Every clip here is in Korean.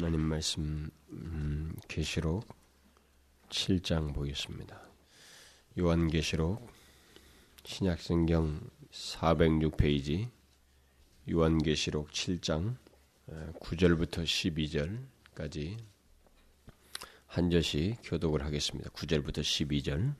하나님 말씀 음, 계시록 7장 보겠습니다. 요한계시록 신약성경 406페이지 요한계시록 7장 9절부터 12절까지 한 절씩 교독을 하겠습니다. 9절부터 12절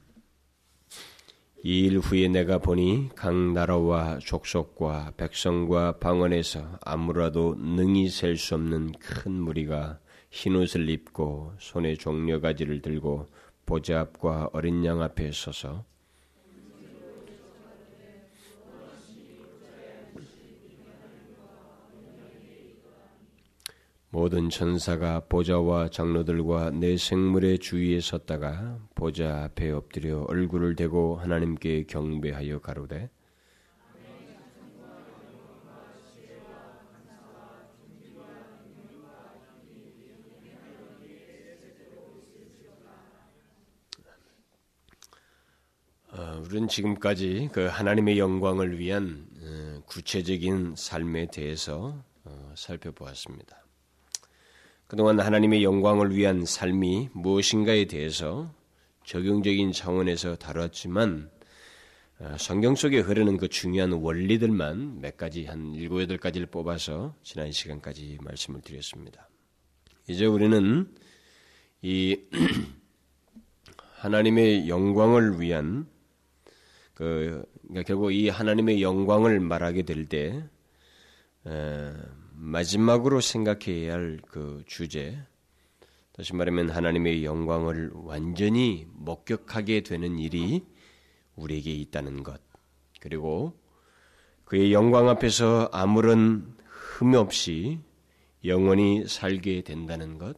이 일 후에 내가 보니 각 나라와 족속과 백성과 방언에서 아무라도 능히 셀 수 없는 큰 무리가 흰옷을 입고 손에 종려가지를 들고 보좌 앞과 어린 양 앞에 서서 모든 천사가 보좌와 장로들과 내 생물의 주위에 섰다가 보좌 앞에 엎드려 얼굴을 대고 하나님께 경배하여 가로되 어, 우리는 지금까지 그 하나님의 영광을 위한 어, 구체적인 삶에 대해서 어, 살펴보았습니다. 그동안 하나님의 영광을 위한 삶이 무엇인가에 대해서 적용적인 차원에서 다뤘지만 어, 성경 속에 흐르는 그 중요한 원리들만 몇 가지 한 일곱 여덟 가지를 뽑아서 지난 시간까지 말씀을 드렸습니다. 이제 우리는 이 하나님의 영광을 위한 그 그러니까 결국 이 하나님의 영광을 말하게 될때 마지막으로 생각해야 할 그 주제, 다시 말하면 하나님의 영광을 완전히 목격하게 되는 일이 우리에게 있다는 것, 그리고 그의 영광 앞에서 아무런 흠 없이 영원히 살게 된다는 것,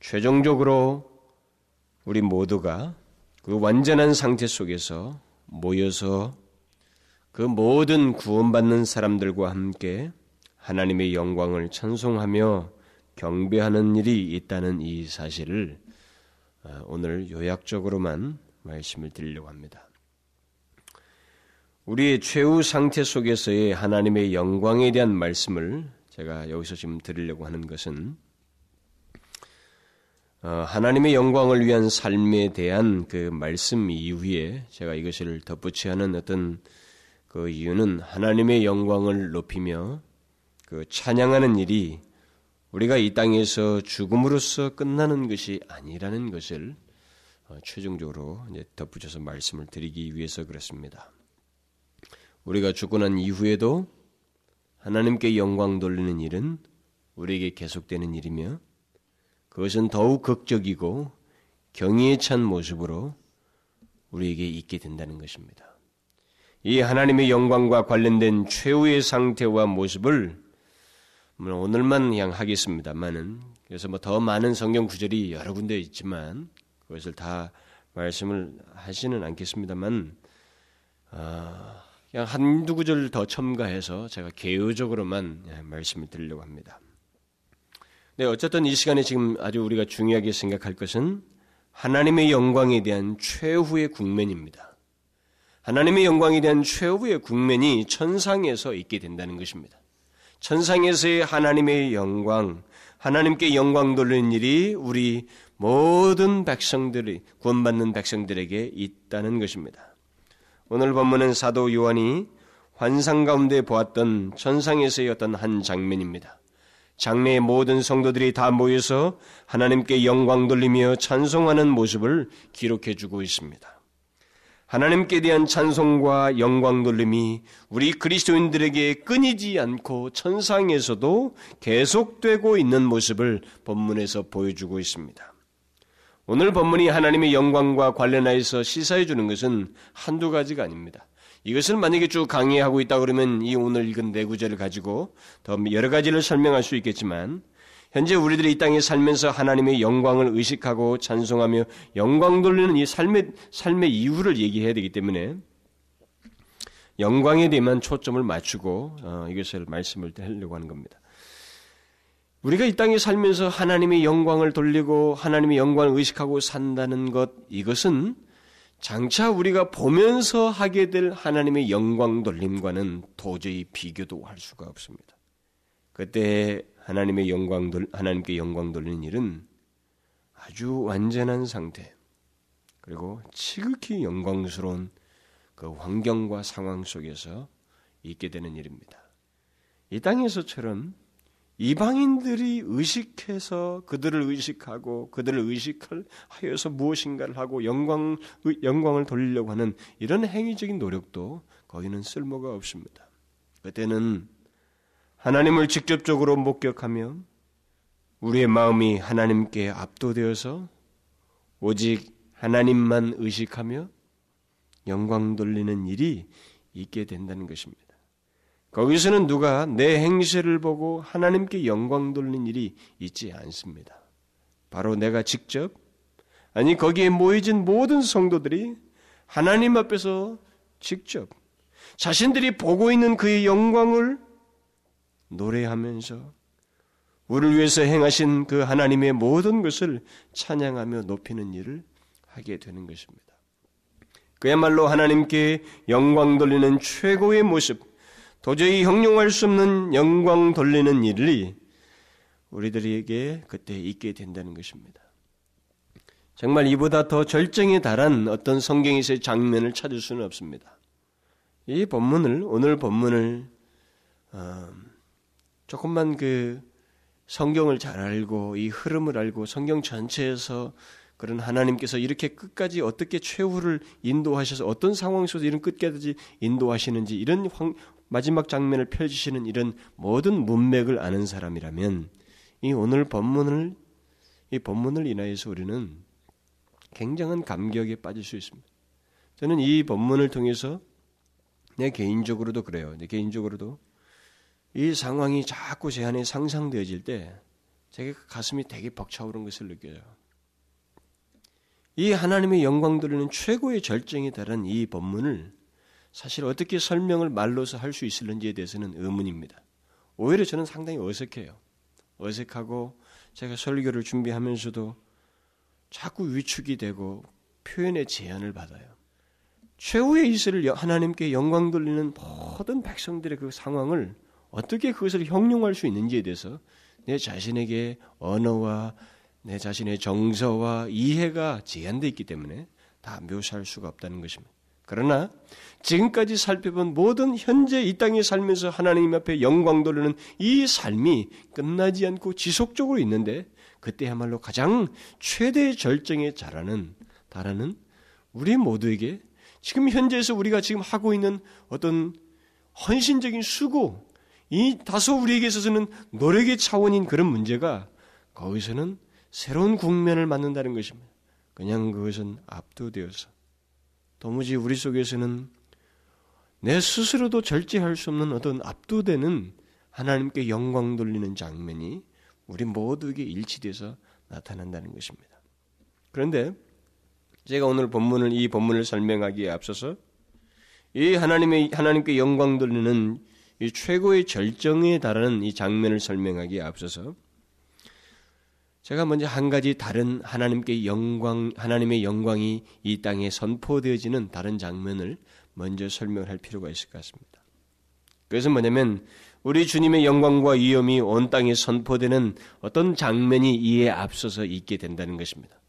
최종적으로 우리 모두가 그 완전한 상태 속에서 모여서 그 모든 구원받는 사람들과 함께 하나님의 영광을 찬송하며 경배하는 일이 있다는 이 사실을 어, 오늘 요약적으로만 말씀을 드리려고 합니다. 우리의 최후 상태 속에서의 하나님의 영광에 대한 말씀을 제가 여기서 지금 드리려고 하는 것은 어, 하나님의 영광을 위한 삶에 대한 그 말씀 이후에 제가 이것을 덧붙여 하는 어떤 그 이유는 하나님의 영광을 높이며 그 찬양하는 일이 우리가 이 땅에서 죽음으로써 끝나는 것이 아니라는 것을 어, 최종적으로 덧붙여서 말씀을 드리기 위해서 그렇습니다. 우리가 죽고 난 이후에도 하나님께 영광 돌리는 일은 우리에게 계속되는 일이며 그것은 더욱 극적이고 경의에 찬 모습으로 우리에게 있게 된다는 것입니다. 이 하나님의 영광과 관련된 최후의 상태와 모습을 오늘만 그냥 하겠습니다만은 그래서 뭐 더 많은 성경 구절이 여러 군데 있지만 그것을 다 말씀을 하지는 않겠습니다만 어, 그냥 한두 구절 더 첨가해서 제가 개요적으로만 말씀을 드리려고 합니다. 네, 어쨌든 이 시간에 지금 아주 우리가 중요하게 생각할 것은 하나님의 영광에 대한 최후의 국면입니다. 하나님의 영광에 대한 최후의 국면이 천상에서 있게 된다는 것입니다. 천상에서의 하나님의 영광, 하나님께 영광 돌리는 일이 우리 모든 백성들이 구원받는 백성들에게 있다는 것입니다. 오늘 본문은 사도 요한이 환상 가운데 보았던 천상에서의 어떤 한 장면입니다. 장래의 모든 성도들이 다 모여서 하나님께 영광 돌리며 찬송하는 모습을 기록해 주고 있습니다. 하나님께 대한 찬송과 영광 돌림이 우리 그리스도인들에게 끊이지 않고 천상에서도 계속되고 있는 모습을 본문에서 보여주고 있습니다. 오늘 본문이 하나님의 영광과 관련하여서 시사해 주는 것은 한두 가지가 아닙니다. 이것을 만약에 쭉 강의하고 있다 그러면 이 오늘 읽은 네 구절을 가지고 더 여러 가지를 설명할 수 있겠지만 현재 우리들이 이 땅에 살면서 하나님의 영광을 의식하고 찬송하며 영광 돌리는 이 삶의 삶의 이유를 얘기해야 되기 때문에 영광에 대한 초점을 맞추고 어, 이것을 말씀을 하려고 하는 겁니다. 우리가 이 땅에 살면서 하나님의 영광을 돌리고 하나님의 영광을 의식하고 산다는 것 이것은 장차 우리가 보면서 하게 될 하나님의 영광 돌림과는 도저히 비교도 할 수가 없습니다. 그때 하나님의 영광 돌 하나님께 영광 돌리는 일은 아주 완전한 상태 그리고 지극히 영광스러운 그 환경과 상황 속에서 있게 되는 일입니다. 이 땅에서처럼 이방인들이 의식해서 그들을 의식하고 그들을 의식하여서 무엇인가를 하고 영광 영광을 돌리려고 하는 이런 행위적인 노력도 거기는 쓸모가 없습니다. 그때는 하나님을 직접적으로 목격하며 우리의 마음이 하나님께 압도되어서 오직 하나님만 의식하며 영광 돌리는 일이 있게 된다는 것입니다. 거기서는 누가 내 행실을 보고 하나님께 영광 돌리는 일이 있지 않습니다. 바로 내가 직접 아니 거기에 모여진 모든 성도들이 하나님 앞에서 직접 자신들이 보고 있는 그의 영광을 노래하면서 우리를 위해서 행하신 그 하나님의 모든 것을 찬양하며 높이는 일을 하게 되는 것입니다. 그야말로 하나님께 영광 돌리는 최고의 모습, 도저히 형용할 수 없는 영광 돌리는 일이 우리들에게 그때 있게 된다는 것입니다. 정말 이보다 더 절정에 달한 어떤 성경에서의 장면을 찾을 수는 없습니다. 이 본문을 오늘 본문을 어, 조금만 그 성경을 잘 알고 이 흐름을 알고 성경 전체에서 그런 하나님께서 이렇게 끝까지 어떻게 최후를 인도하셔서 어떤 상황 속에서 이런 끝까지 인도하시는지 이런 황, 마지막 장면을 펼치시는 이런 모든 문맥을 아는 사람이라면 이 오늘 본문을 이 본문을 인하여서 우리는 굉장한 감격에 빠질 수 있습니다. 저는 이 본문을 통해서 내 개인적으로도 그래요. 내 개인적으로도 이 상황이 자꾸 제 안에 상상되어질 때 제게 가슴이 되게 벅차오른 것을 느껴요. 이 하나님의 영광 돌리는 최고의 절정에 달한 이 본문을 사실 어떻게 설명을 말로서 할 수 있을는지에 대해서는 의문입니다. 오히려 저는 상당히 어색해요. 어색하고 제가 설교를 준비하면서도 자꾸 위축이 되고 표현의 제한을 받아요. 최후의 이슬을 하나님께 영광 돌리는 모든 백성들의 그 상황을 어떻게 그것을 형용할 수 있는지에 대해서 내 자신에게 언어와 내 자신의 정서와 이해가 제한되어 있기 때문에 다 묘사할 수가 없다는 것입니다. 그러나 지금까지 살펴본 모든 현재 이 땅에 살면서 하나님 앞에 영광 돌리는 이 삶이 끝나지 않고 지속적으로 있는데 그때야말로 가장 최대의 절정에 자라는 달하는 우리 모두에게 지금 현재에서 우리가 지금 하고 있는 어떤 헌신적인 수고 이 다소 우리에게 있어서는 노력의 차원인 그런 문제가 거기서는 새로운 국면을 맞는다는 것입니다. 그냥 그것은 압도되어서 도무지 우리 속에서는 내 스스로도 절제할 수 없는 어떤 압도되는 하나님께 영광 돌리는 장면이 우리 모두에게 일치돼서 나타난다는 것입니다. 그런데 제가 오늘 본문을 이 본문을 설명하기에 앞서서 이 하나님의 하나님께 영광 돌리는 이 최고의 절정에 달하는 이 장면을 설명하기에 앞서서 제가 먼저 한 가지 다른 하나님께 영광, 하나님의 영광이 이 땅에 선포되어지는 다른 장면을 먼저 설명할 필요가 있을 것 같습니다. 그것은 뭐냐면 우리 주님의 영광과 위엄이 온 땅에 선포되는 어떤 장면이 이에 앞서서 있게 된다는 것입니다.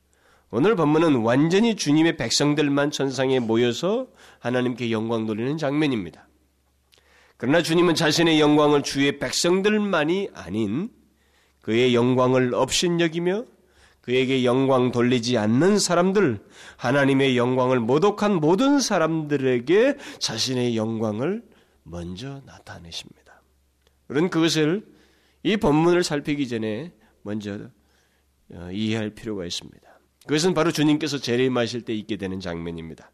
오늘 본문은 완전히 주님의 백성들만 천상에 모여서 하나님께 영광 돌리는 장면입니다. 그러나 주님은 자신의 영광을 주의 백성들만이 아닌 그의 영광을 업신여기며 그에게 영광 돌리지 않는 사람들, 하나님의 영광을 모독한 모든 사람들에게 자신의 영광을 먼저 나타내십니다. 우리는 그것을 이 본문을 살피기 전에 먼저 어, 이해할 필요가 있습니다. 그것은 바로 주님께서 재림하실 때 있게 되는 장면입니다.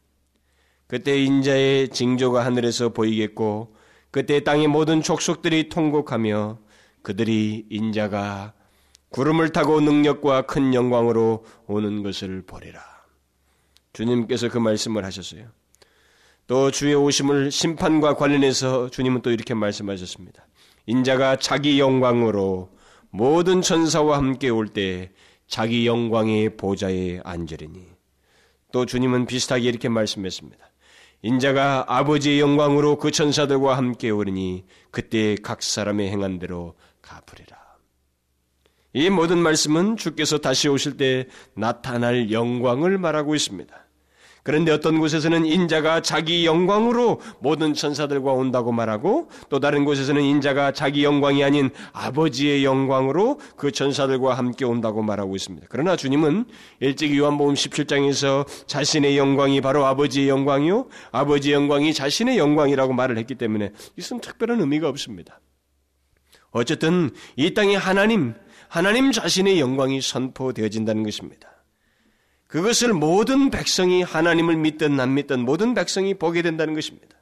그때 인자의 징조가 하늘에서 보이겠고 그때 땅의 모든 족속들이 통곡하며 그들이 인자가 구름을 타고 능력과 큰 영광으로 오는 것을 보리라. 주님께서 그 말씀을 하셨어요. 또 주의 오심을 심판과 관련해서 주님은 또 이렇게 말씀하셨습니다. 인자가 자기 영광으로 모든 천사와 함께 올 때 자기 영광의 보좌에 앉으리니 또 주님은 비슷하게 이렇게 말씀했습니다. 인자가 아버지의 영광으로 그 천사들과 함께 오르니 그때 각 사람의 행한 대로 갚으리라. 이 모든 말씀은 주께서 다시 오실 때 나타날 영광을 말하고 있습니다. 그런데 어떤 곳에서는 인자가 자기 영광으로 모든 천사들과 온다고 말하고 또 다른 곳에서는 인자가 자기 영광이 아닌 아버지의 영광으로 그 천사들과 함께 온다고 말하고 있습니다. 그러나 주님은 일찍 요한복음 17장에서 자신의 영광이 바로 아버지의 영광이요 아버지의 영광이 자신의 영광이라고 말을 했기 때문에 이것은 특별한 의미가 없습니다. 어쨌든 이 땅에 하나님 하나님 자신의 영광이 선포되어진다는 것입니다. 그것을 모든 백성이 하나님을 믿든 안 믿든 모든 백성이 보게 된다는 것입니다.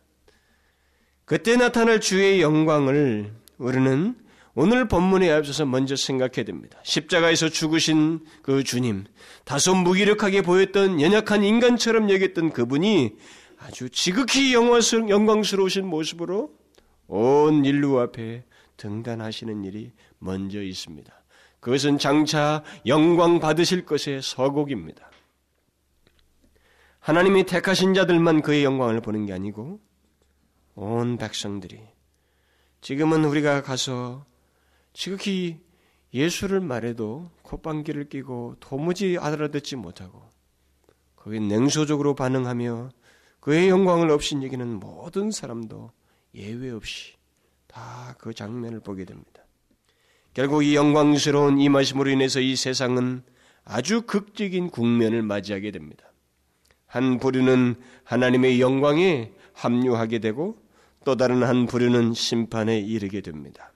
그때 나타날 주의 영광을 우리는 오늘 본문에 앞서서 먼저 생각해야 됩니다. 십자가에서 죽으신 그 주님, 다소 무기력하게 보였던 연약한 인간처럼 여겼던 그분이 아주 지극히 영광스러우신 모습으로 온 인류 앞에 등단하시는 일이 먼저 있습니다. 그것은 장차 영광 받으실 것의 서곡입니다. 하나님이 택하신 자들만 그의 영광을 보는 게 아니고 온 백성들이 지금은 우리가 가서 지극히 예수를 말해도 콧방귀를 끼고 도무지 알아듣지 못하고 거기 냉소적으로 반응하며 그의 영광을 없이 여기는 모든 사람도 예외 없이 다 그 장면을 보게 됩니다. 결국 이 영광스러운 임하심으로 인해서 이 세상은 아주 극적인 국면을 맞이하게 됩니다. 한 부류는 하나님의 영광에 합류하게 되고 또 다른 한 부류는 심판에 이르게 됩니다.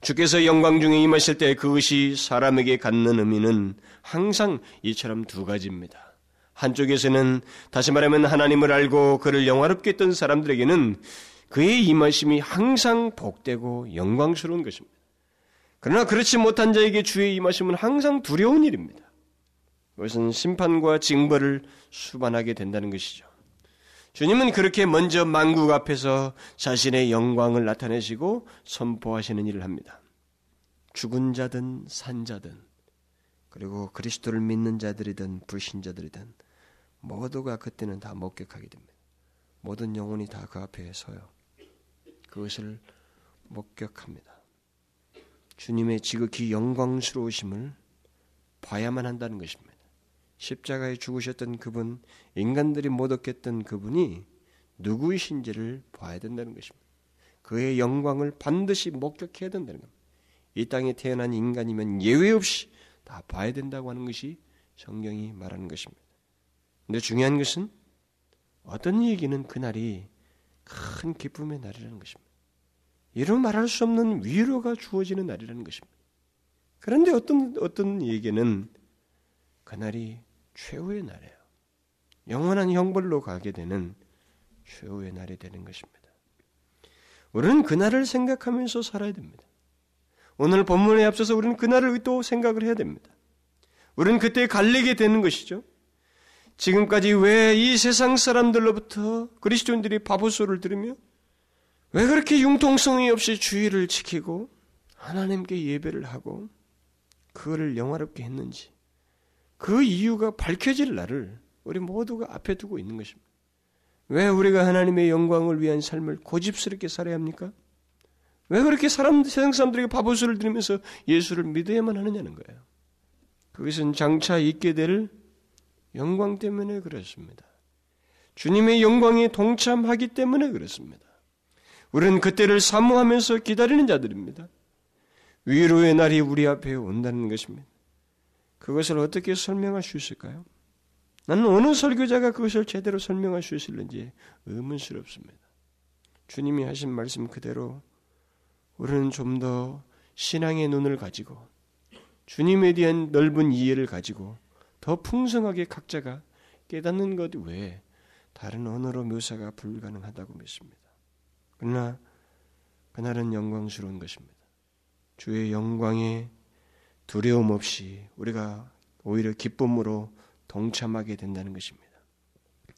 주께서 영광 중에 임하실 때 그것이 사람에게 갖는 의미는 항상 이처럼 두 가지입니다. 한쪽에서는 다시 말하면 하나님을 알고 그를 영화롭게 했던 사람들에게는 그의 임하심이 항상 복되고 영광스러운 것입니다. 그러나 그렇지 못한 자에게 주의 임하심은 항상 두려운 일입니다. 그것은 심판과 징벌을 수반하게 된다는 것이죠. 주님은 그렇게 먼저 만국 앞에서 자신의 영광을 나타내시고 선포하시는 일을 합니다. 죽은 자든 산 자든 그리고 그리스도를 믿는 자들이든 불신자들이든 모두가 그때는 다 목격하게 됩니다. 모든 영혼이 다 그 앞에 서요. 그것을 목격합니다. 주님의 지극히 영광스러우심을 봐야만 한다는 것입니다. 십자가에 죽으셨던 그분, 인간들이 못 얻겠던 그분이 누구이신지를 봐야 된다는 것입니다. 그의 영광을 반드시 목격해야 된다는 겁니다. 이 땅에 태어난 인간이면 예외 없이 다 봐야 된다고 하는 것이 성경이 말하는 것입니다. 근데 중요한 것은 어떤 얘기는 그날이 큰 기쁨의 날이라는 것입니다. 이루 말할 수 없는 위로가 주어지는 날이라는 것입니다. 그런데 어떤 어떤 얘기는 그날이 최후의 날이에요. 영원한 형벌로 가게 되는 최후의 날이 되는 것입니다. 우리는 그날을 생각하면서 살아야 됩니다. 오늘 본문에 앞서서 우리는 그날을 또 생각을 해야 됩니다. 우리는 그때 갈리게 되는 것이죠. 지금까지 왜 이 세상 사람들로부터 그리스도인들이 바보소를 들으며 왜 그렇게 융통성이 없이 주의를 지키고 하나님께 예배를 하고 그거를 영화롭게 했는지 그 이유가 밝혀질 날을 우리 모두가 앞에 두고 있는 것입니다. 왜 우리가 하나님의 영광을 위한 삶을 고집스럽게 살아야 합니까? 왜 그렇게 사람, 세상 사람들에게 바보수를 들으면서 예수를 믿어야만 하느냐는 거예요. 그것은 장차 있게 될 영광 때문에 그렇습니다. 주님의 영광에 동참하기 때문에 그렇습니다. 우리는 그때를 사모하면서 기다리는 자들입니다. 위로의 날이 우리 앞에 온다는 것입니다. 그것을 어떻게 설명할 수 있을까요? 나는 어느 설교자가 그것을 제대로 설명할 수 있을는지 의문스럽습니다. 주님이 하신 말씀 그대로 우리는 좀 더 신앙의 눈을 가지고 주님에 대한 넓은 이해를 가지고 더 풍성하게 각자가 깨닫는 것 외에 다른 언어로 묘사가 불가능하다고 믿습니다. 그러나 그날은 영광스러운 것입니다. 주의 영광에 두려움 없이 우리가 오히려 기쁨으로 동참하게 된다는 것입니다.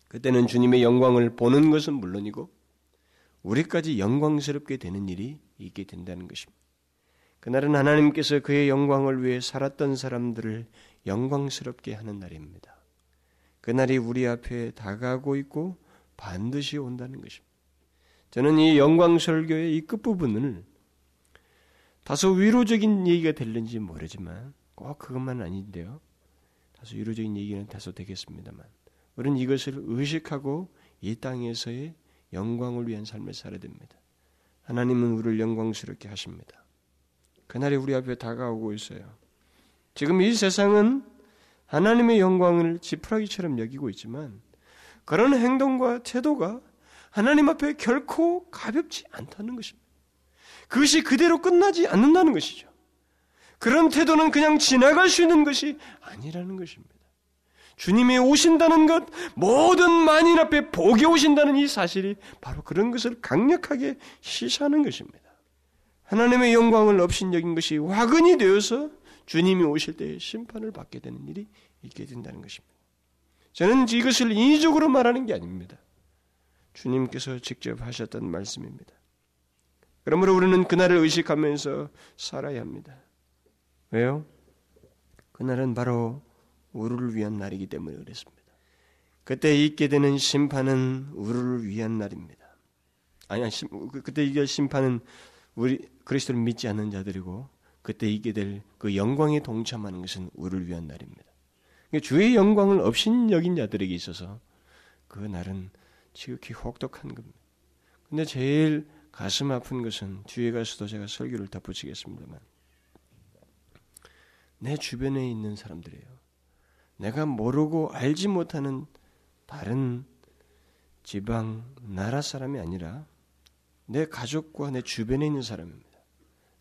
그때는 주님의 영광을 보는 것은 물론이고 우리까지 영광스럽게 되는 일이 있게 된다는 것입니다. 그날은 하나님께서 그의 영광을 위해 살았던 사람들을 영광스럽게 하는 날입니다. 그날이 우리 앞에 다가오고 있고 반드시 온다는 것입니다. 저는 이 영광설교의 이 끝부분을 다소 위로적인 얘기가 될는지 모르지만 꼭 그것만은 아닌데요. 다소 위로적인 얘기는 다소 되겠습니다만 우리는 이것을 의식하고 이 땅에서의 영광을 위한 삶을 살아야 됩니다. 하나님은 우리를 영광스럽게 하십니다. 그날이 우리 앞에 다가오고 있어요. 지금 이 세상은 하나님의 영광을 지푸라기처럼 여기고 있지만 그런 행동과 태도가 하나님 앞에 결코 가볍지 않다는 것입니다. 그것이 그대로 끝나지 않는다는 것이죠. 그런 태도는 그냥 지나갈 수 있는 것이 아니라는 것입니다. 주님이 오신다는 것, 모든 만인 앞에 복이 오신다는 이 사실이 바로 그런 것을 강력하게 시사하는 것입니다. 하나님의 영광을 업신여긴 것이 화근이 되어서 주님이 오실 때 심판을 받게 되는 일이 있게 된다는 것입니다. 저는 이것을 인위적으로 말하는 게 아닙니다. 주님께서 직접 하셨던 말씀입니다. 그러므로 우리는 그날을 의식하면서 살아야 합니다. 왜요? 그날은 바로 우리를 위한 날이기 때문에 그랬습니다. 그때 있게 되는 심판은 우리를 위한 날입니다. 아니, 그, 그때 이게 심판은 우리 그리스도를 믿지 않는 자들이고 그때 있게 될 그 영광에 동참하는 것은 우리를 위한 날입니다. 그러니까 주의 영광을 없인 여긴 자들에게 있어서 그 날은 지극히 혹독한 겁니다. 근데 제일 가슴 아픈 것은 뒤에 가서도 제가 설교를 덧붙이겠습니다만 내 주변에 있는 사람들이에요. 내가 모르고 알지 못하는 다른 지방, 나라 사람이 아니라 내 가족과 내 주변에 있는 사람입니다.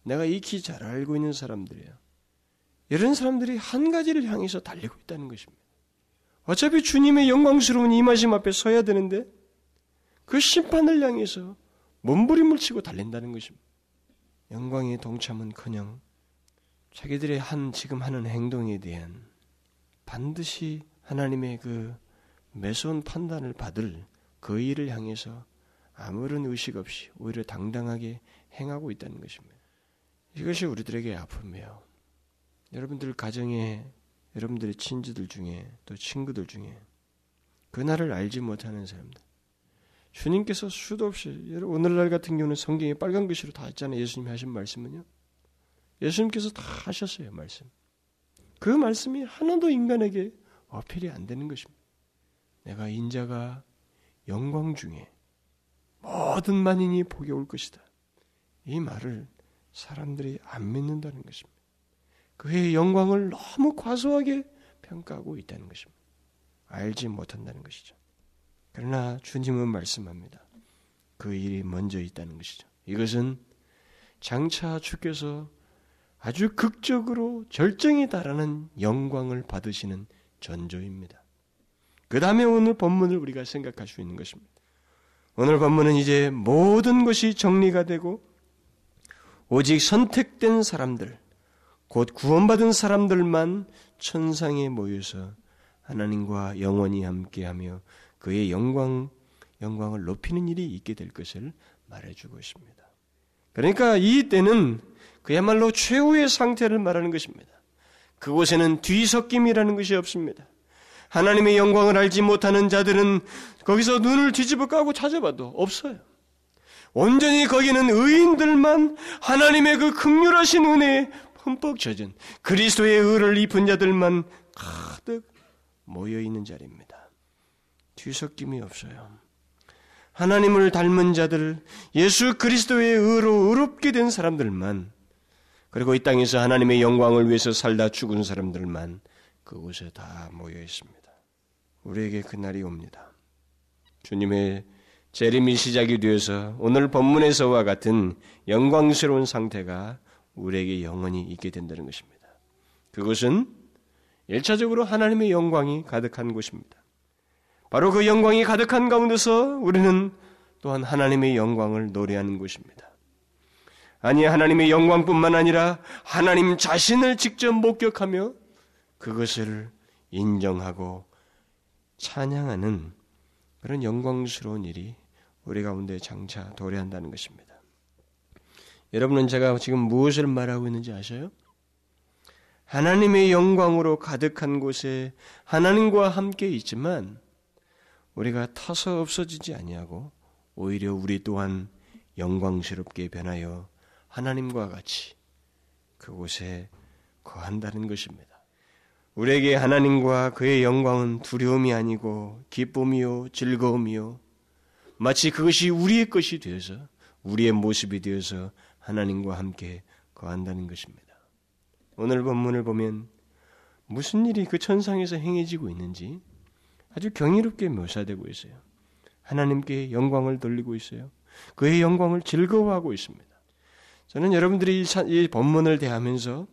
내가 익히 잘 알고 있는 사람들이에요. 이런 사람들이 한 가지를 향해서 달리고 있다는 것입니다. 어차피 주님의 영광스러운 임하심 앞에 서야 되는데 그 심판을 향해서 몸부림을 치고 달린다는 것입니다. 영광의 동참은커녕 자기들의 한 지금 하는 행동에 대한 반드시 하나님의 그 매서운 판단을 받을 그 일을 향해서 아무런 의식 없이 오히려 당당하게 행하고 있다는 것입니다. 이것이 우리들에게 아픔이에요. 여러분들 가정에 여러분들의 친지들 중에 또 친구들 중에 그날을 알지 못하는 사람들 주님께서 수도 없이 오늘날 같은 경우는 성경에 빨간 글씨로 다 있잖아요. 예수님이 하신 말씀은요. 예수님께서 다 하셨어요. 말씀. 그 말씀이 하나도 인간에게 어필이 안 되는 것입니다. 내가 인자가 영광 중에 모든 만인이 복이 올 것이다. 이 말을 사람들이 안 믿는다는 것입니다. 그의 영광을 너무 과소하게 평가하고 있다는 것입니다. 알지 못한다는 것이죠. 그러나 주님은 말씀합니다. 그 일이 먼저 있다는 것이죠. 이것은 장차 주께서 아주 극적으로 절정에 달하는 영광을 받으시는 전조입니다. 그 다음에 오늘 본문을 우리가 생각할 수 있는 것입니다. 오늘 본문은 이제 모든 것이 정리가 되고 오직 선택된 사람들, 곧 구원받은 사람들만 천상에 모여서 하나님과 영원히 함께하며 그의 영광 영광을 높이는 일이 있게 될 것을 말해주고 있습니다. 그러니까 이 때는 그야말로 최후의 상태를 말하는 것입니다. 그곳에는 뒤섞임이라는 것이 없습니다. 하나님의 영광을 알지 못하는 자들은 거기서 눈을 뒤집어 까고 찾아봐도 없어요. 온전히 거기는 의인들만 하나님의 그 극률하신 은혜에 흠뻑 젖은 그리스도의 의를 입은 자들만 가득 모여 있는 자리입니다. 뒤섞임이 없어요. 하나님을 닮은 자들, 예수 그리스도의 의로 의롭게 된 사람들만, 그리고 이 땅에서 하나님의 영광을 위해서 살다 죽은 사람들만 그곳에 다 모여 있습니다. 우리에게 그날이 옵니다. 주님의 재림이 시작이 되어서 오늘 본문에서와 같은 영광스러운 상태가 우리에게 영원히 있게 된다는 것입니다. 그것은 일차적으로 하나님의 영광이 가득한 곳입니다. 바로 그 영광이 가득한 가운데서 우리는 또한 하나님의 영광을 노래하는 곳입니다. 아니, 하나님의 영광뿐만 아니라 하나님 자신을 직접 목격하며 그것을 인정하고 찬양하는 그런 영광스러운 일이 우리 가운데 장차 도래한다는 것입니다. 여러분은 제가 지금 무엇을 말하고 있는지 아셔요? 하나님의 영광으로 가득한 곳에 하나님과 함께 있지만 우리가 타서 없어지지 아니하고 오히려 우리 또한 영광스럽게 변하여 하나님과 같이 그곳에 거한다는 것입니다. 우리에게 하나님과 그의 영광은 두려움이 아니고 기쁨이요 즐거움이요 마치 그것이 우리의 것이 되어서 우리의 모습이 되어서 하나님과 함께 거한다는 것입니다. 오늘 본문을 보면 무슨 일이 그 천상에서 행해지고 있는지 아주 경이롭게 묘사되고 있어요. 하나님께 영광을 돌리고 있어요. 그의 영광을 즐거워하고 있습니다. 저는 여러분들이 이 본문을 대하면서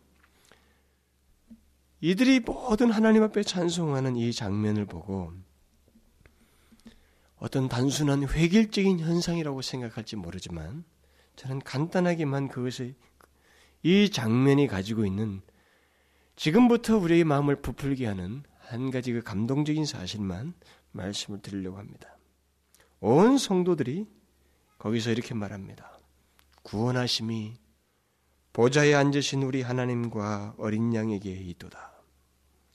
이들이 모든 하나님 앞에 찬송하는 이 장면을 보고 어떤 단순한 획일적인 현상이라고 생각할지 모르지만 저는 간단하게만 그것을 이 장면이 가지고 있는 지금부터 우리의 마음을 부풀게 하는 한 가지 그 감동적인 사실만 말씀을 드리려고 합니다. 온 성도들이 거기서 이렇게 말합니다. 구원하심이 보좌에 앉으신 우리 하나님과 어린 양에게 있도다.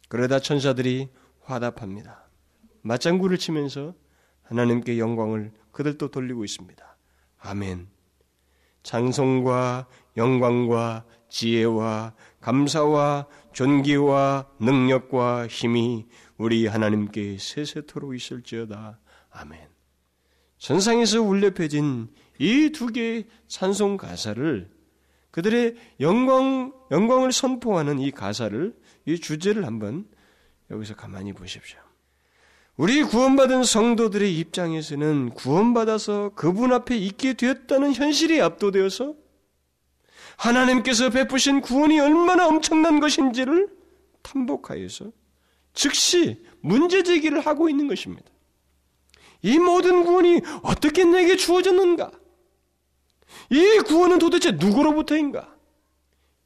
그러다 천사들이 화답합니다. 맞장구를 치면서 하나님께 영광을 그들도 돌리고 있습니다. 아멘. 장성과 영광과 지혜와 감사와 존귀와 능력과 힘이 우리 하나님께 세세토록 있을지어다. 아멘. 전상에서 울려 펴진 이 두 개의 찬송 가사를 그들의 영광, 영광을 선포하는 이 가사를, 이 주제를 한번 여기서 가만히 보십시오. 우리 구원받은 성도들의 입장에서는 구원받아서 그분 앞에 있게 되었다는 현실이 압도되어서 하나님께서 베푸신 구원이 얼마나 엄청난 것인지를 탐복하여서 즉시 문제 제기를 하고 있는 것입니다. 이 모든 구원이 어떻게 내게 주어졌는가? 이 구원은 도대체 누구로부터인가?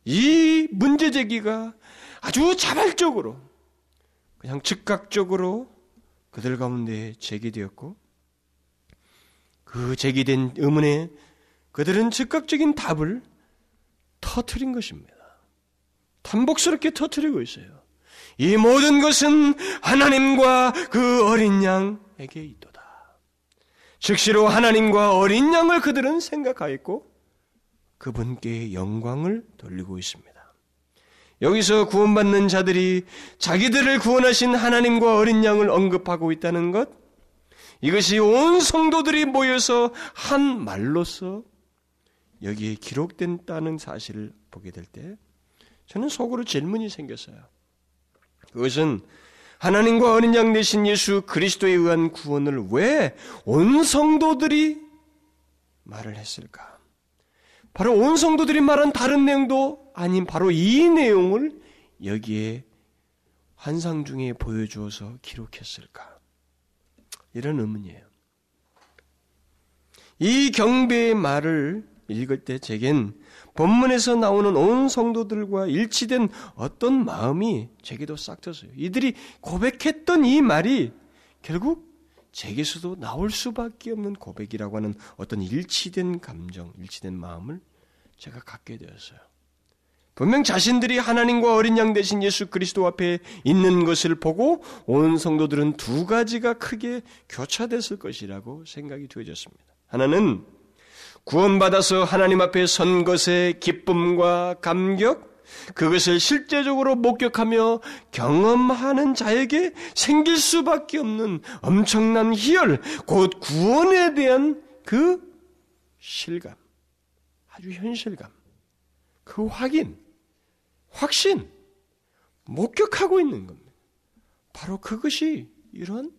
이 문제 제기가 아주 자발적으로 그냥 즉각적으로 그들 가운데 제기되었고 그 제기된 의문에 그들은 즉각적인 답을 터트린 것입니다. 탄복스럽게 터트리고 있어요. 이 모든 것은 하나님과 그 어린 양에게 있도다. 즉시로 하나님과 어린 양을 그들은 생각하였고 그분께 영광을 돌리고 있습니다. 여기서 구원받는 자들이 자기들을 구원하신 하나님과 어린 양을 언급하고 있다는 것, 이것이 온 성도들이 모여서 한 말로서 여기에 기록된다는 사실을 보게 될 때, 저는 속으로 질문이 생겼어요. 그것은 하나님과 어린 양 되신 예수 그리스도에 의한 구원을 왜 온 성도들이 말을 했을까? 바로 온 성도들이 말한 다른 내용도 아닌 바로 이 내용을 여기에 환상 중에 보여주어서 기록했을까? 이런 의문이에요. 이 경배의 말을 읽을 때 제겐 본문에서 나오는 온 성도들과 일치된 어떤 마음이 제게도 싹 텄어요. 이들이 고백했던 이 말이 결국 제게서도 나올 수밖에 없는 고백이라고 하는 어떤 일치된 감정, 일치된 마음을 제가 갖게 되었어요. 분명 자신들이 하나님과 어린 양 대신 예수 그리스도 앞에 있는 것을 보고 온 성도들은 두 가지가 크게 교차됐을 것이라고 생각이 되어졌습니다. 하나는 구원받아서 하나님 앞에 선 것의 기쁨과 감격, 그것을 실제적으로 목격하며 경험하는 자에게 생길 수밖에 없는 엄청난 희열, 곧 구원에 대한 그 실감, 아주 현실감, 그 확인, 확신, 목격하고 있는 겁니다. 바로 그것이 이런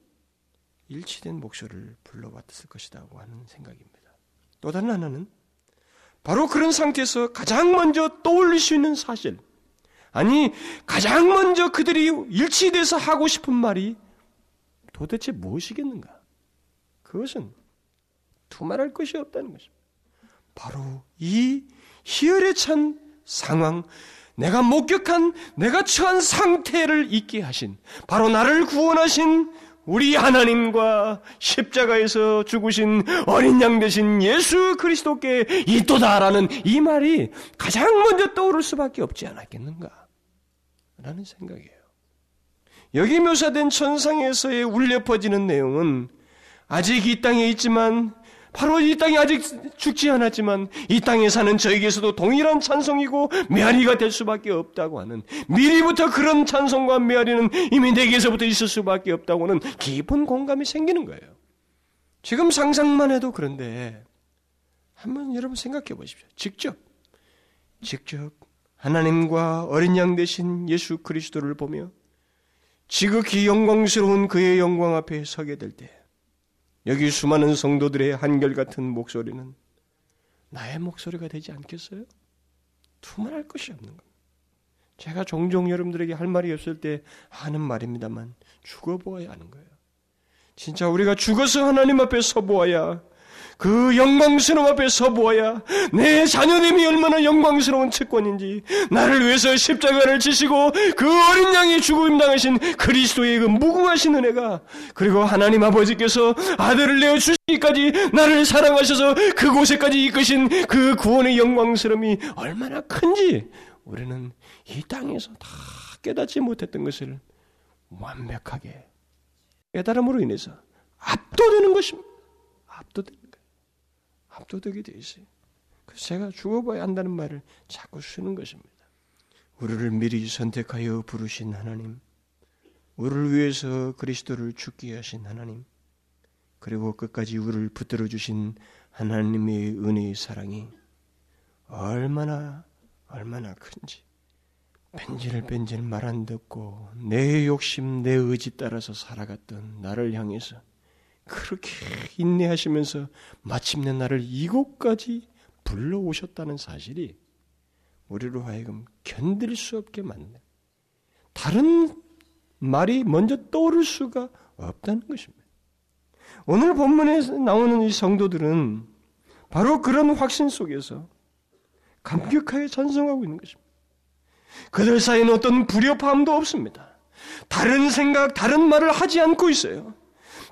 일치된 목소리를 불러왔을 것이라고 하는 생각입니다. 또 다른 하나는 바로 그런 상태에서 가장 먼저 떠올릴 수 있는 사실, 아니, 가장 먼저 그들이 일치돼서 하고 싶은 말이 도대체 무엇이겠는가? 그것은 두말할 것이 없다는 것입니다. 바로 이 희열에 찬 상황, 내가 목격한, 내가 처한 상태를 잊게 하신, 바로 나를 구원하신 우리 하나님과 십자가에서 죽으신 어린 양 되신 예수 그리스도께 있도다라는 이 말이 가장 먼저 떠오를 수밖에 없지 않았겠는가? 라는 생각이에요. 여기 묘사된 천상에서의 울려 퍼지는 내용은 아직 이 땅에 있지만 바로 이 땅이 아직 죽지 않았지만 이 땅에 사는 저에게서도 동일한 찬송이고 메아리가 될 수밖에 없다고 하는 미리부터 그런 찬송과 메아리는 이미 내게서부터 있을 수밖에 없다고 는 깊은 공감이 생기는 거예요. 지금 상상만 해도 그런데 한번 여러분 생각해 보십시오. 직접 직접 하나님과 어린 양 대신 예수 그리스도를 보며 지극히 영광스러운 그의 영광 앞에 서게 될 때 여기 수많은 성도들의 한결같은 목소리는 나의 목소리가 되지 않겠어요? 두말할 것이 없는 겁니다. 제가 종종 여러분들에게 할 말이 없을 때 하는 말입니다만 죽어보아야 하는 거예요. 진짜 우리가 죽어서 하나님 앞에 서보아야 그 영광스러움 앞에 서보아야 내 자녀님이 얼마나 영광스러운 채권인지 나를 위해서 십자가를 지시고 그 어린 양이 죽음 당하신 그리스도의 그 무궁하신 은혜가 그리고 하나님 아버지께서 아들을 내어 주시기까지 나를 사랑하셔서 그곳에까지 이끄신 그 구원의 영광스러움이 얼마나 큰지 우리는 이 땅에서 다 깨닫지 못했던 것을 완벽하게 깨달음으로 인해서 압도되는 것입니다. 압도되는 압도되게 돼 있어요. 그래서 제가 죽어봐야 한다는 말을 자꾸 쓰는 것입니다. 우리를 미리 선택하여 부르신 하나님, 우리를 위해서 그리스도를 죽게 하신 하나님, 그리고 끝까지 우리를 붙들어 주신 하나님의 은혜의 사랑이 얼마나 얼마나 큰지 뺀질 뺀질 말 안 듣고 내 욕심 내 의지 따라서 살아갔던 나를 향해서 그렇게 인내하시면서 마침내 나를 이곳까지 불러오셨다는 사실이 우리로 하여금 견딜 수 없게 만든 다른 말이 먼저 떠오를 수가 없다는 것입니다. 오늘 본문에 나오는 이 성도들은 바로 그런 확신 속에서 감격하게 찬송하고 있는 것입니다. 그들 사이에는 어떤 불협화음도 없습니다. 다른 생각, 다른 말을 하지 않고 있어요.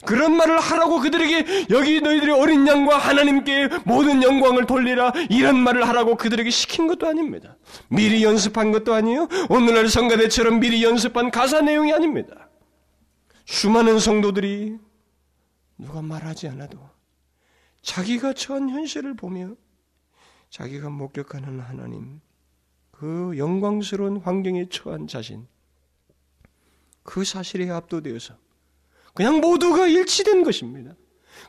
그런 말을 하라고 그들에게 여기 너희들이 어린 양과 하나님께 모든 영광을 돌리라 이런 말을 하라고 그들에게 시킨 것도 아닙니다. 미리 연습한 것도 아니에요. 오늘날 성가대처럼 미리 연습한 가사 내용이 아닙니다. 수많은 성도들이 누가 말하지 않아도 자기가 처한 현실을 보며 자기가 목격하는 하나님, 그 영광스러운 환경에 처한 자신, 그 사실에 압도되어서 그냥 모두가 일치된 것입니다.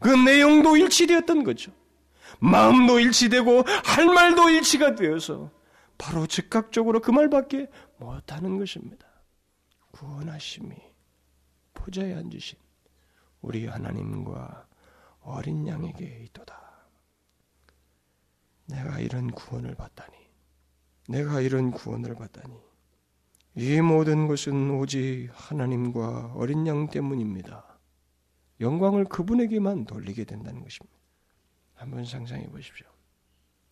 그 내용도 일치되었던 거죠. 마음도 일치되고 할 말도 일치가 되어서 바로 즉각적으로 그 말밖에 못하는 것입니다. 구원하심이 보좌에 앉으신 우리 하나님과 어린 양에게 있도다. 내가 이런 구원을 받다니. 내가 이런 구원을 받다니. 이 모든 것은 오직 하나님과 어린 양 때문입니다. 영광을 그분에게만 돌리게 된다는 것입니다. 한번 상상해 보십시오.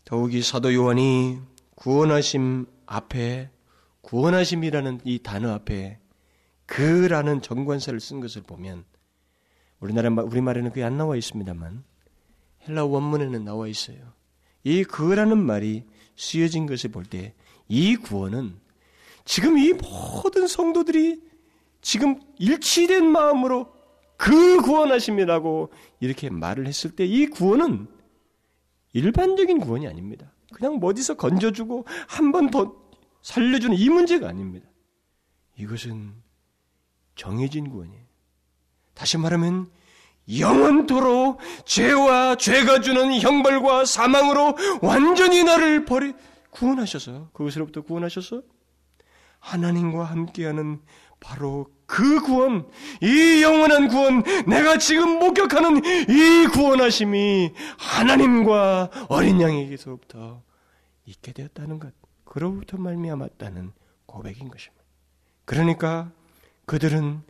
더욱이 사도 요한이 구원하심 앞에 구원하심이라는 이 단어 앞에 그라는 정관사를 쓴 것을 보면 우리나라 우리말에는 그게 안 나와 있습니다만 헬라 원문에는 나와 있어요. 이 그라는 말이 쓰여진 것을 볼 때 이 구원은 지금 이 모든 성도들이 지금 일치된 마음으로 그 구원하심이라고 이렇게 말을 했을 때 이 구원은 일반적인 구원이 아닙니다. 그냥 뭐 어디서 건져주고 한 번 더 살려주는 이 문제가 아닙니다. 이것은 정해진 구원이에요. 다시 말하면 영원토록 죄와 죄가 주는 형벌과 사망으로 완전히 나를 버리 구원하셔서 그것으로부터 구원하셔서 하나님과 함께하는 바로 그 구원, 이 영원한 구원, 내가 지금 목격하는 이 구원하심이 하나님과 어린 양에게서부터 있게 되었다는 것, 그로부터 말미암았다는 고백인 것입니다. 그러니까 그들은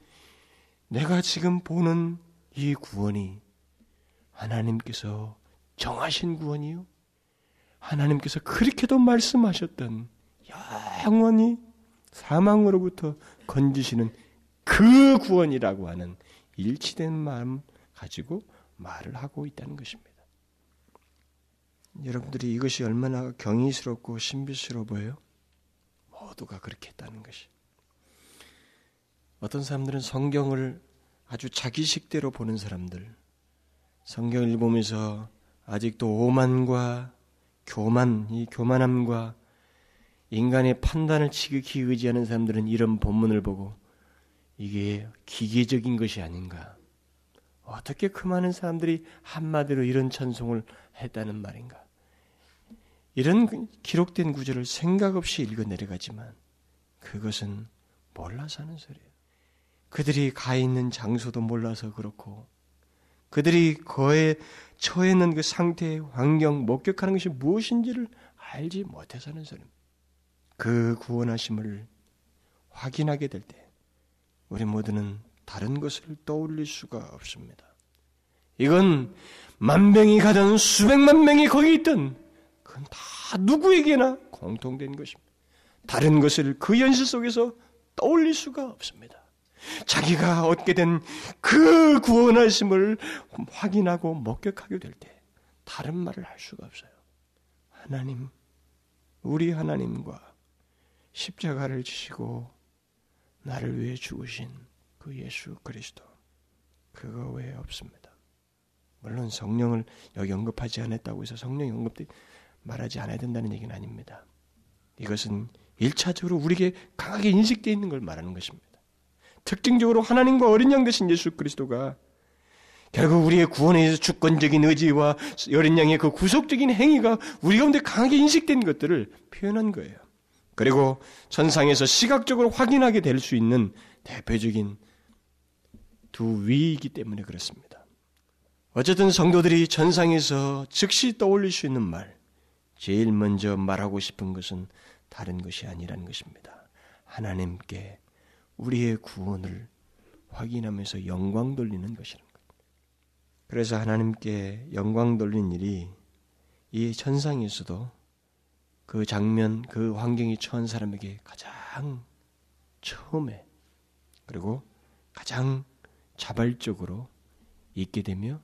내가 지금 보는 이 구원이 하나님께서 정하신 구원이요. 하나님께서 그렇게도 말씀하셨던 영원히 사망으로부터 건지시는 그 구원이라고 하는 일치된 마음 가지고 말을 하고 있다는 것입니다. 여러분들이 이것이 얼마나 경이스럽고 신비스러워 보여요? 모두가 그렇게 했다는 것이. 어떤 사람들은 성경을 아주 자기식대로 보는 사람들, 성경을 보면서 아직도 오만과 교만, 이 교만함과 인간의 판단을 지극히 의지하는 사람들은 이런 본문을 보고 이게 기계적인 것이 아닌가. 어떻게 그 많은 사람들이 한마디로 이런 찬송을 했다는 말인가. 이런 기록된 구절을 생각 없이 읽어 내려가지만 그것은 몰라서 하는 소리예요. 그들이 가 있는 장소도 몰라서 그렇고 그들이 거에 처해 있는 그 상태의 환경, 목격하는 것이 무엇인지를 알지 못해서 하는 소리입니다. 그 구원하심을 확인하게 될 때, 우리 모두는 다른 것을 떠올릴 수가 없습니다. 이건 만명이 가든 수백만 명이 거기 있든, 그건 다 누구에게나 공통된 것입니다. 다른 것을 그 현실 속에서 떠올릴 수가 없습니다. 자기가 얻게 된 그 구원하심을 확인하고 목격하게 될 때, 다른 말을 할 수가 없어요. 하나님, 우리 하나님과 십자가를 지시고 나를 위해 죽으신 그 예수 그리스도 그거 외에 없습니다. 물론 성령을 여기 언급하지 않았다고 해서 성령 언급도 말하지 않아야 된다는 얘기는 아닙니다. 이것은 일차적으로 우리에게 강하게 인식되어 있는 걸 말하는 것입니다. 특징적으로 하나님과 어린 양 되신 예수 그리스도가 결국 우리의 구원에 의해서 주권적인 의지와 어린 양의 그 구속적인 행위가 우리 가운데 강하게 인식된 것들을 표현한 거예요. 그리고 천상에서 시각적으로 확인하게 될 수 있는 대표적인 두 위이기 때문에 그렇습니다. 어쨌든 성도들이 천상에서 즉시 떠올릴 수 있는 말, 제일 먼저 말하고 싶은 것은 다른 것이 아니라는 것입니다. 하나님께 우리의 구원을 확인하면서 영광 돌리는 것이라는 것. 그래서 하나님께 영광 돌리는 일이 이 천상에서도 그 장면, 그 환경이 처한 사람에게 가장 처음에 그리고 가장 자발적으로 있게 되며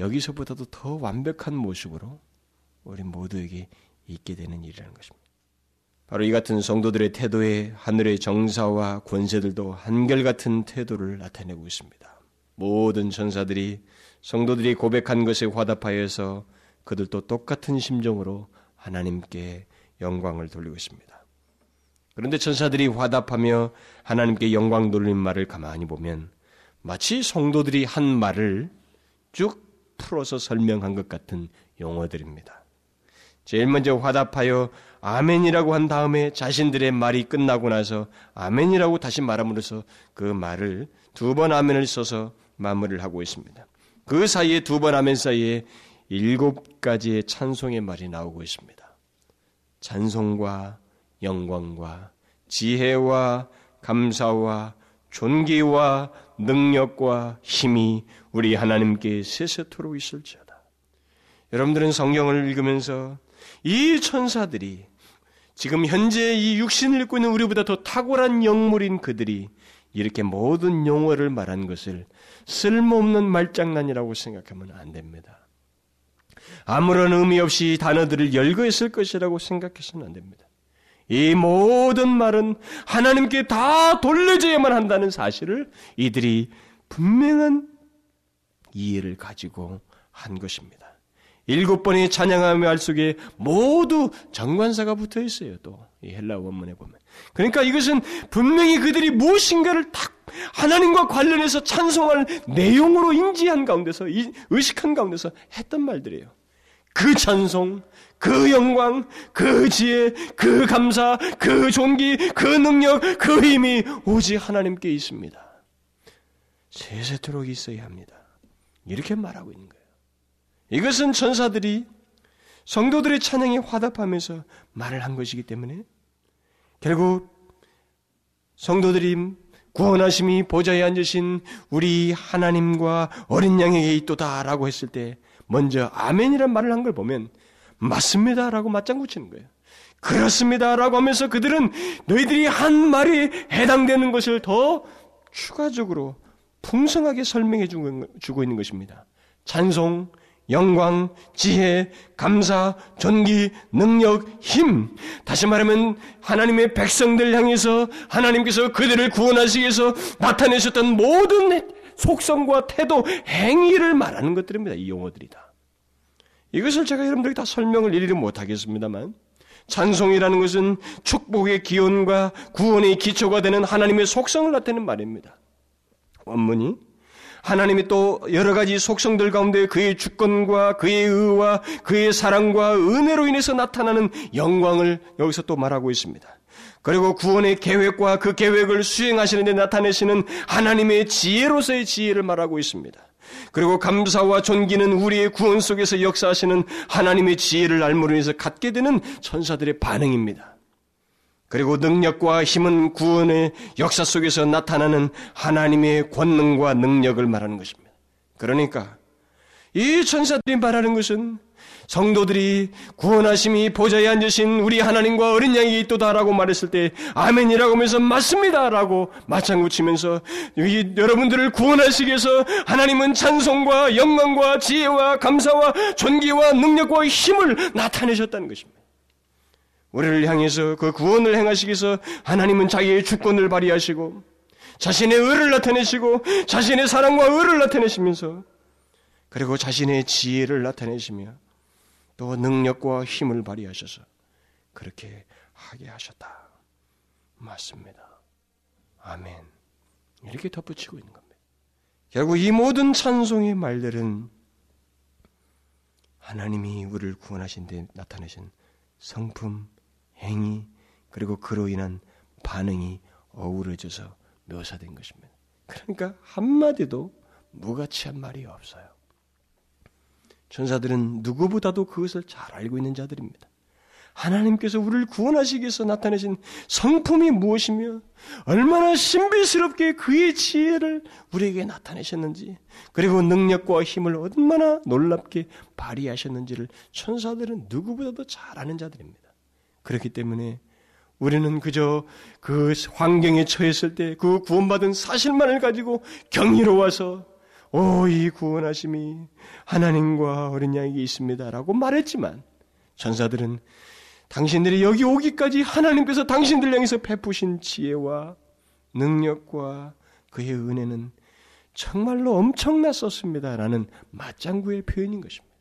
여기서보다도 더 완벽한 모습으로 우리 모두에게 있게 되는 일이라는 것입니다. 바로 이 같은 성도들의 태도에 하늘의 정사와 권세들도 한결같은 태도를 나타내고 있습니다. 모든 천사들이 성도들이 고백한 것에 화답하여서 그들도 똑같은 심정으로 하나님께 영광을 돌리고 있습니다. 그런데 천사들이 화답하며 하나님께 영광 돌린 말을 가만히 보면 마치 성도들이 한 말을 쭉 풀어서 설명한 것 같은 용어들입니다. 제일 먼저 화답하여 아멘이라고 한 다음에 자신들의 말이 끝나고 나서 아멘이라고 다시 말함으로써 그 말을 두 번 아멘을 써서 마무리를 하고 있습니다. 그 사이에 두 번 아멘 사이에 일곱 가지의 찬송의 말이 나오고 있습니다. 찬송과 영광과 지혜와 감사와 존귀와 능력과 힘이 우리 하나님께 세세토록 있을지어다. 여러분들은 성경을 읽으면서 이 천사들이 지금 현재 이 육신을 입고 있는 우리보다 더 탁월한 영물인 그들이 이렇게 모든 용어를 말한 것을 쓸모없는 말장난이라고 생각하면 안 됩니다. 아무런 의미 없이 단어들을 열거했을 것이라고 생각해서는 안 됩니다. 이 모든 말은 하나님께 다 돌려져야만 한다는 사실을 이들이 분명한 이해를 가지고 한 것입니다. 일곱 번의 찬양함의 알 속에 모두 정관사가 붙어 있어요. 또 이 헬라 원문에 보면. 그러니까 이것은 분명히 그들이 무엇인가를 딱 하나님과 관련해서 찬송할 내용으로 인지한 가운데서 의식한 가운데서 했던 말들이에요. 그 찬송, 그 영광, 그 지혜, 그 감사, 그 존귀, 그 능력, 그 힘이 오직 하나님께 있습니다. 세세토록 있어야 합니다. 이렇게 말하고 있는 거예요. 이것은 천사들이 성도들의 찬양에 화답하면서 말을 한 것이기 때문에 결국 성도들이 구원하심이 보좌에 앉으신 우리 하나님과 어린 양에게 있도다라고 했을 때 먼저 아멘이란 말을 한 걸 보면 맞습니다라고 맞장구 치는 거예요. 그렇습니다라고 하면서 그들은 너희들이 한 말이 해당되는 것을 더 추가적으로 풍성하게 설명해 주고 있는 것입니다. 찬송, 영광, 지혜, 감사, 존귀, 능력, 힘. 다시 말하면 하나님의 백성들 향해서 하나님께서 그들을 구원하시기 위해서 나타내셨던 모든 속성과 태도, 행위를 말하는 것들입니다. 이 용어들이다. 이것을 제가 여러분들에게 다 설명을 일일이 못하겠습니다만 찬송이라는 것은 축복의 기원과 구원의 기초가 되는 하나님의 속성을 나타내는 말입니다. 원문이 하나님이 또 여러 가지 속성들 가운데 그의 주권과 그의 의와 그의 사랑과 은혜로 인해서 나타나는 영광을 여기서 또 말하고 있습니다. 그리고 구원의 계획과 그 계획을 수행하시는 데 나타내시는 하나님의 지혜로서의 지혜를 말하고 있습니다. 그리고 감사와 존귀는 우리의 구원 속에서 역사하시는 하나님의 지혜를 알므로 인해서 갖게 되는 천사들의 반응입니다. 그리고 능력과 힘은 구원의 역사 속에서 나타나는 하나님의 권능과 능력을 말하는 것입니다. 그러니까 이 천사들이 말하는 것은 성도들이 구원하심이 보좌에 앉으신 우리 하나님과 어린 양이 있도다라고 말했을 때 아멘이라고 하면서 맞습니다라고 맞장구 치면서 여러분들을 구원하시기 위해서 하나님은 찬송과 영광과 지혜와 감사와 존귀와 능력과 힘을 나타내셨다는 것입니다. 우리를 향해서 그 구원을 행하시기 위해서 하나님은 자기의 주권을 발휘하시고 자신의 의를 나타내시고 자신의 사랑과 의를 나타내시면서 그리고 자신의 지혜를 나타내시며 또 능력과 힘을 발휘하셔서 그렇게 하게 하셨다. 맞습니다. 아멘. 이렇게 덧붙이고 있는 겁니다. 결국 이 모든 찬송의 말들은 하나님이 우리를 구원하신 데 나타내신 성품, 행위 그리고 그로 인한 반응이 어우러져서 묘사된 것입니다. 그러니까 한마디도 무가치한 말이 없어요. 천사들은 누구보다도 그것을 잘 알고 있는 자들입니다. 하나님께서 우리를 구원하시기 위해서 나타내신 성품이 무엇이며 얼마나 신비스럽게 그의 지혜를 우리에게 나타내셨는지 그리고 능력과 힘을 얼마나 놀랍게 발휘하셨는지를 천사들은 누구보다도 잘 아는 자들입니다. 그렇기 때문에 우리는 그저 그 환경에 처했을 때 그 구원받은 사실만을 가지고 경이로워서 오, 이 구원하심이 하나님과 어린 양에게 있습니다라고 말했지만 전사들은 당신들이 여기 오기까지 하나님께서 당신들 향해서 베푸신 지혜와 능력과 그의 은혜는 정말로 엄청났었습니다라는 맞장구의 표현인 것입니다.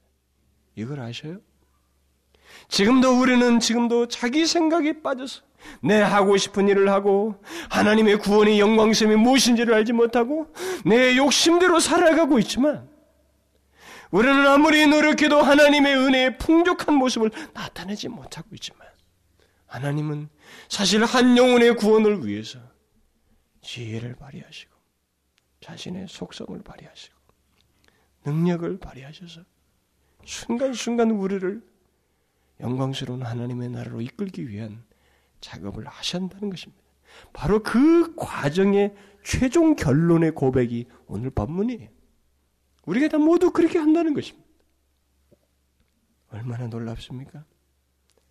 이걸 아셔요? 지금도 우리는 지금도 자기 생각에 빠져서 내 하고 싶은 일을 하고 하나님의 구원의 영광심이 무엇인지를 알지 못하고 내 욕심대로 살아가고 있지만 우리는 아무리 노력해도 하나님의 은혜의 풍족한 모습을 나타내지 못하고 있지만 하나님은 사실 한 영혼의 구원을 위해서 지혜를 발휘하시고 자신의 속성을 발휘하시고 능력을 발휘하셔서 순간순간 우리를 영광스러운 하나님의 나라로 이끌기 위한 작업을 하신다는 것입니다. 바로 그 과정의 최종 결론의 고백이 오늘 본문이에요. 우리가 다 모두 그렇게 한다는 것입니다. 얼마나 놀랍습니까?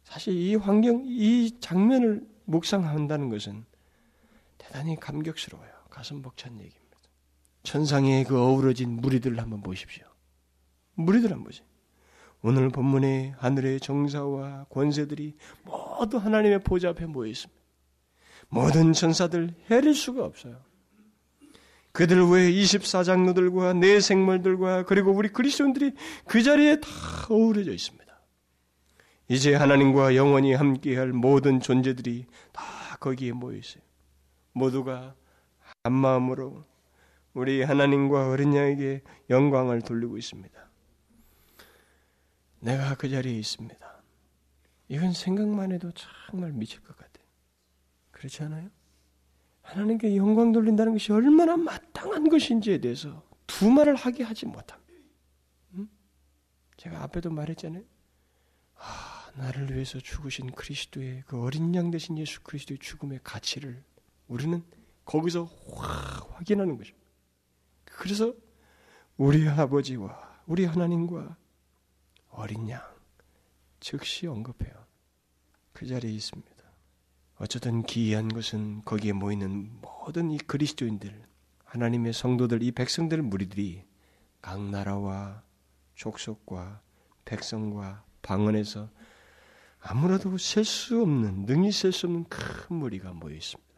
사실 이 환경, 이 장면을 묵상한다는 것은 대단히 감격스러워요. 가슴 벅찬 얘기입니다. 천상의 그 어우러진 무리들을 한번 보십시오. 무리들 한번 보세요. 오늘 본문의 하늘의 정사와 권세들이 모두 하나님의 보좌 앞에 모여 있습니다. 모든 천사들 헤릴 수가 없어요. 그들 외에 24장로들과 내 생물들과 그리고 우리 그리스도인들이 그 자리에 다 어우러져 있습니다. 이제 하나님과 영원히 함께할 모든 존재들이 다 거기에 모여 있어요. 모두가 한 마음으로 우리 하나님과 어린 양에게 영광을 돌리고 있습니다. 내가 그 자리에 있습니다. 이건 생각만 해도 정말 미칠 것 같아요. 그렇지 않아요? 하나님께 영광 돌린다는 것이 얼마나 마땅한 것인지에 대해서 두 말을 하게 하지 못합니다. 음? 제가 앞에도 말했잖아요. 아, 나를 위해서 죽으신 그리스도의 그 어린 양 대신 예수 그리스도의 죽음의 가치를 우리는 거기서 확 확인하는 것입니다. 그래서 우리 아버지와 우리 하나님과 어린 양 즉시 언급해요. 그 자리에 있습니다. 어쩌든 기이한 것은 거기에 모이는 모든 이 그리스도인들, 하나님의 성도들, 이 백성들 무리들이 각 나라와 족속과 백성과 방언에서 아무래도 셀 수 없는, 능히 셀 수 없는 큰 무리가 모여 있습니다.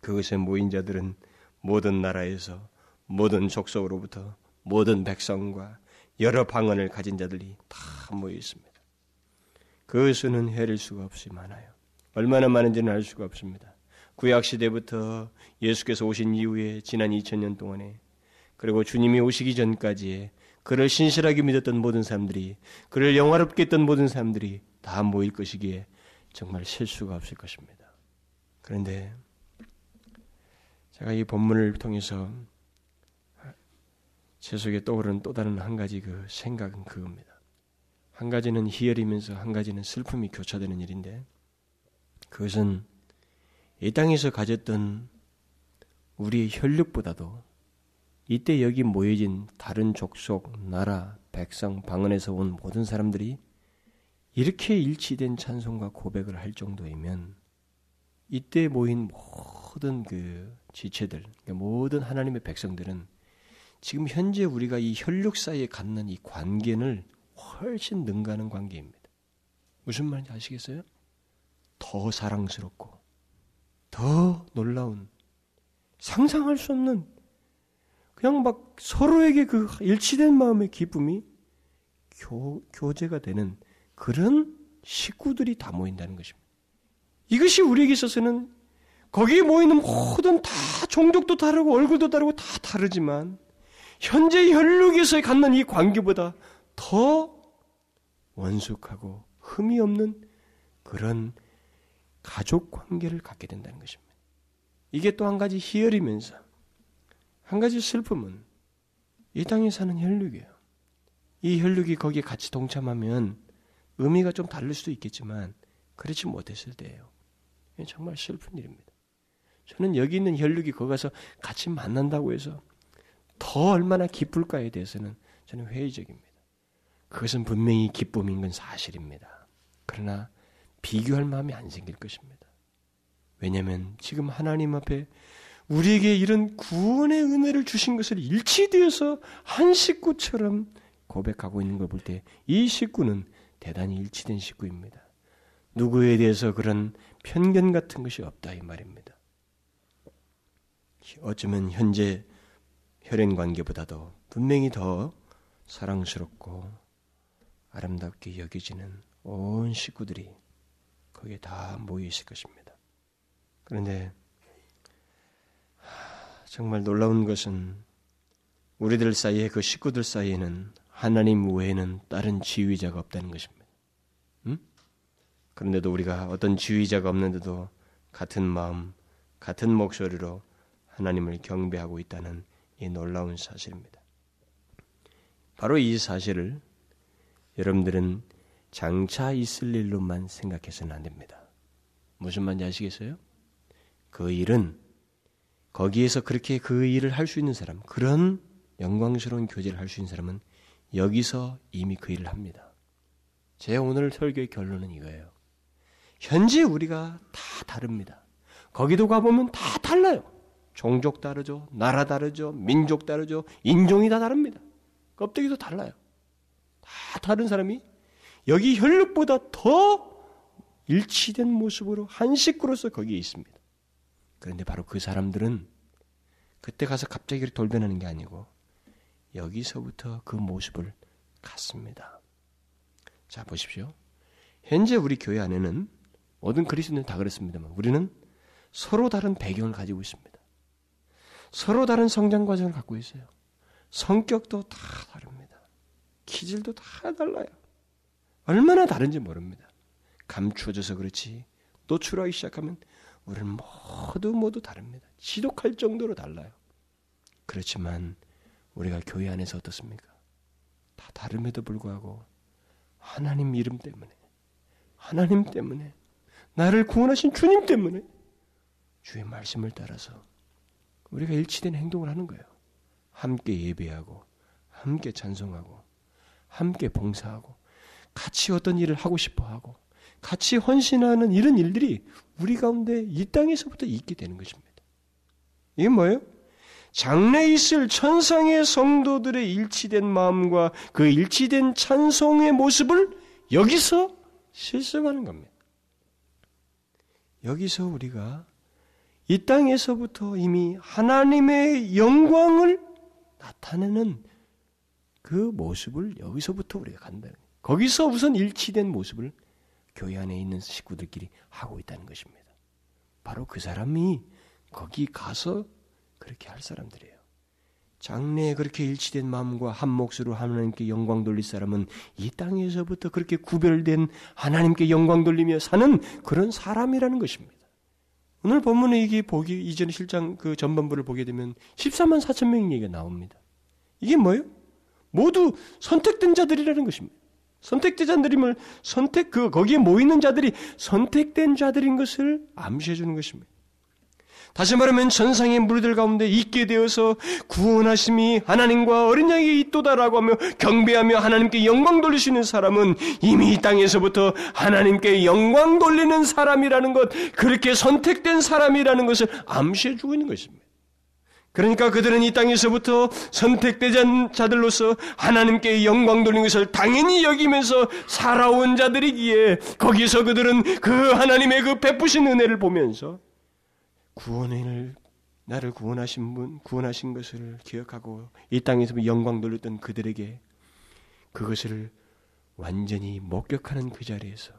그것에 모인 자들은 모든 나라에서 모든 족속으로부터 모든 백성과 여러 방언을 가진 자들이 다 모여 있습니다. 그 수는 헤릴 수가 없이 많아요. 얼마나 많은지는 알 수가 없습니다. 구약 시대부터 예수께서 오신 이후에 지난 2000년 동안에 그리고 주님이 오시기 전까지에 그를 신실하게 믿었던 모든 사람들이 그를 영화롭게 했던 모든 사람들이 다 모일 것이기에 정말 실수가 없을 것입니다. 그런데 제가 이 본문을 통해서 제 속에 떠오르는 또 다른 한 가지 그 생각은 그겁니다. 한 가지는 희열이면서 한 가지는 슬픔이 교차되는 일인데 그것은 이 땅에서 가졌던 우리의 혈육보다도 이때 여기 모여진 다른 족속, 나라, 백성, 방언에서 온 모든 사람들이 이렇게 일치된 찬송과 고백을 할 정도이면 이때 모인 모든 그 지체들, 그러니까 모든 하나님의 백성들은 지금 현재 우리가 이 혈육 사이에 갖는 이 관계를 훨씬 능가하는 관계입니다. 무슨 말인지 아시겠어요? 더 사랑스럽고, 더 놀라운, 상상할 수 없는, 그냥 막 서로에게 그 일치된 마음의 기쁨이 교, 교제가 되는 그런 식구들이 다 모인다는 것입니다. 이것이 우리에게 있어서는 거기에 모이는 모든 다 종족도 다르고 얼굴도 다르고 다 다르지만 현재 혈육에서 갖는 이 관계보다 더 원숙하고 흠이 없는 그런 가족 관계를 갖게 된다는 것입니다. 이게 또 한 가지 희열이면서 한 가지 슬픔은 이 땅에 사는 혈육이에요. 이 혈육이 거기에 같이 동참하면 의미가 좀 다를 수도 있겠지만 그렇지 못했을 때예요. 정말 슬픈 일입니다. 저는 여기 있는 혈육이 거기 가서 같이 만난다고 해서 더 얼마나 기쁠까에 대해서는 저는 회의적입니다. 그것은 분명히 기쁨인 건 사실입니다. 그러나 비교할 마음이 안 생길 것입니다. 왜냐하면 지금 하나님 앞에 우리에게 이런 구원의 은혜를 주신 것을 일치되어서 한 식구처럼 고백하고 있는 걸 볼 때 이 식구는 대단히 일치된 식구입니다. 누구에 대해서 그런 편견 같은 것이 없다 이 말입니다. 어쩌면 현재 혈연 관계보다도 분명히 더 사랑스럽고 아름답게 여겨지는 온 식구들이 거기에 다 모여 있을 것입니다. 그런데 정말 놀라운 것은 우리들 사이에 그 식구들 사이에는 하나님 외에는 다른 지휘자가 없다는 것입니다. 음? 그런데도 우리가 어떤 지휘자가 없는데도 같은 마음, 같은 목소리로 하나님을 경배하고 있다는 이 놀라운 사실입니다. 바로 이 사실을 여러분들은 장차 있을 일로만 생각해서는 안 됩니다. 무슨 말인지 아시겠어요? 그 일은 거기에서 그렇게 그 일을 할 수 있는 사람, 그런 영광스러운 교제를 할 수 있는 사람은 여기서 이미 그 일을 합니다. 제 오늘 설교의 결론은 이거예요. 현재 우리가 다 다릅니다. 거기도 가보면 다 달라요. 종족 다르죠. 나라 다르죠. 민족 다르죠. 인종이 다 다릅니다. 껍데기도 달라요. 다 다른 사람이 여기 혈육보다 더 일치된 모습으로 한 식구로서 거기에 있습니다. 그런데 바로 그 사람들은 그때 가서 갑자기 돌변하는 게 아니고 여기서부터 그 모습을 갖습니다. 자, 보십시오. 현재 우리 교회 안에는 모든 그리스도는 다 그렇습니다만 우리는 서로 다른 배경을 가지고 있습니다. 서로 다른 성장 과정을 갖고 있어요. 성격도 다 다릅니다. 기질도 다 달라요. 얼마나 다른지 모릅니다. 감추어져서 그렇지 노출하기 시작하면 우리는 모두 모두 다릅니다. 지독할 정도로 달라요. 그렇지만 우리가 교회 안에서 어떻습니까? 다 다름에도 불구하고 하나님 이름 때문에 하나님 때문에 나를 구원하신 주님 때문에 주의 말씀을 따라서 우리가 일치된 행동을 하는 거예요. 함께 예배하고, 함께 찬송하고, 함께 봉사하고, 같이 어떤 일을 하고 싶어 하고, 같이 헌신하는 이런 일들이 우리 가운데 이 땅에서부터 있게 되는 것입니다. 이게 뭐예요? 장래 있을 천상의 성도들의 일치된 마음과 그 일치된 찬송의 모습을 여기서 실습하는 겁니다. 여기서 우리가 이 땅에서부터 이미 하나님의 영광을 나타내는 그 모습을 여기서부터 우리가 간다. 거기서 우선 일치된 모습을 교회 안에 있는 식구들끼리 하고 있다는 것입니다. 바로 그 사람이 거기 가서 그렇게 할 사람들이에요. 장래에 그렇게 일치된 마음과 한 몫으로 하나님께 영광 돌릴 사람은 이 땅에서부터 그렇게 구별된 하나님께 영광 돌리며 사는 그런 사람이라는 것입니다. 오늘 본문에 이게 보기 이전 실장 그 전반부를 보게 되면 14만 4천 명 얘기가 나옵니다. 이게 뭐예요? 모두 선택된 자들이라는 것입니다. 선택된 자들임을 선택 그 거기에 모이는 자들이 선택된 자들인 것을 암시해 주는 것입니다. 다시 말하면 전상의 무리들 가운데 있게 되어서 구원하심이 하나님과 어린 양이 있도다라고 하며 경배하며 하나님께 영광 돌리시는 사람은 이미 이 땅에서부터 하나님께 영광 돌리는 사람이라는 것, 그렇게 선택된 사람이라는 것을 암시해 주고 있는 것입니다. 그러니까 그들은 이 땅에서부터 선택된 자들로서 하나님께 영광 돌리는 것을 당연히 여기면서 살아온 자들이기에 거기서 그들은 그 하나님의 그 베푸신 은혜를 보면서 구원을 나를 구원하신 분, 구원하신 것을 기억하고 이 땅에서 영광 돌렸던 그들에게 그것을 완전히 목격하는 그 자리에서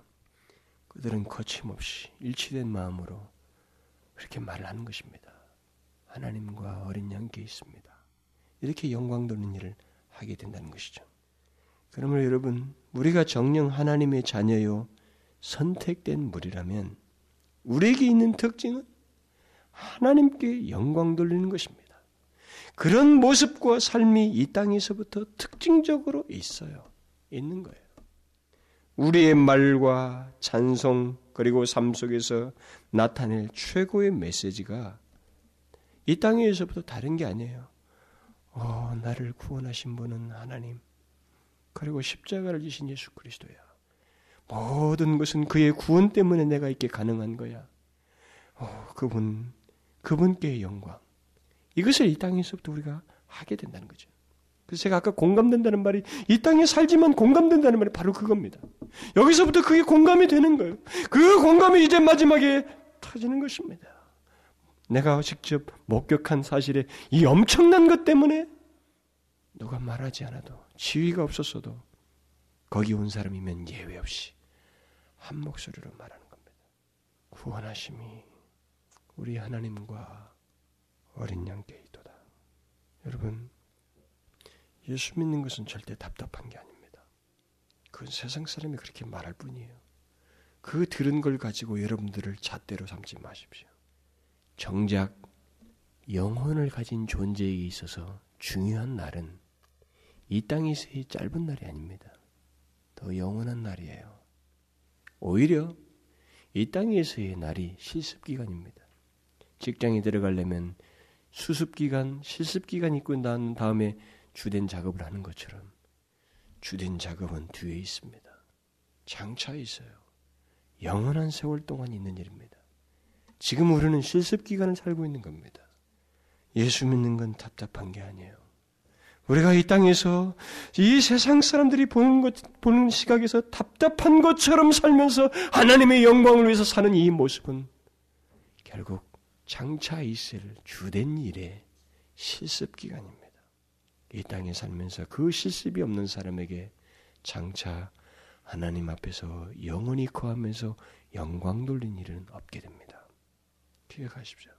그들은 거침없이 일치된 마음으로 그렇게 말을 하는 것입니다. 하나님과 어린 양께 있습니다. 이렇게 영광 돌리는 일을 하게 된다는 것이죠. 그러므로 여러분, 우리가 정령 하나님의 자녀요, 선택된 무리라면 우리에게 있는 특징은 하나님께 영광 돌리는 것입니다. 그런 모습과 삶이 이 땅에서부터 특징적으로 있어요. 있는 거예요. 우리의 말과 찬송 그리고 삶 속에서 나타낼 최고의 메시지가 이 땅에서부터 다른 게 아니에요. 어, 나를 구원하신 분은 하나님. 그리고 십자가를 지신 예수 그리스도야. 모든 것은 그의 구원 때문에 내가 있게 가능한 거야. 어, 그분 그분께 영광. 이것을 이 땅에서부터 우리가 하게 된다는 거죠. 그래서 제가 아까 공감된다는 말이 이 땅에 살지만 공감된다는 말이 바로 그겁니다. 여기서부터 그게 공감이 되는 거예요. 그 공감이 이제 마지막에 터지는 것입니다. 내가 직접 목격한 사실에 이 엄청난 것 때문에 누가 말하지 않아도 지위가 없었어도 거기 온 사람이면 예외 없이 한 목소리로 말하는 겁니다. 구원하심이 우리 하나님과 어린 양께 있도다. 여러분, 예수 믿는 것은 절대 답답한 게 아닙니다. 그건 세상 사람이 그렇게 말할 뿐이에요. 그 들은 걸 가지고 여러분들을 잣대로 삼지 마십시오. 정작 영혼을 가진 존재에 있어서 중요한 날은 이 땅에서의 짧은 날이 아닙니다. 더 영원한 날이에요. 오히려 이 땅에서의 날이 실습 기간입니다. 직장에 들어가려면 수습 기간, 실습 기간 있고 난 다음에 주된 작업을 하는 것처럼 주된 작업은 뒤에 있습니다. 장차 있어요. 영원한 세월 동안 있는 일입니다. 지금 우리는 실습 기간을 살고 있는 겁니다. 예수 믿는 건 답답한 게 아니에요. 우리가 이 땅에서 이 세상 사람들이 보는 것, 보는 시각에서 답답한 것처럼 살면서 하나님의 영광을 위해서 사는 이 모습은 결국 장차 있을 주된 일의 실습 기간입니다. 이 땅에 살면서 그 실습이 없는 사람에게 장차 하나님 앞에서 영원히 거하면서 영광 돌린 일은 없게 됩니다. 기억하십시오.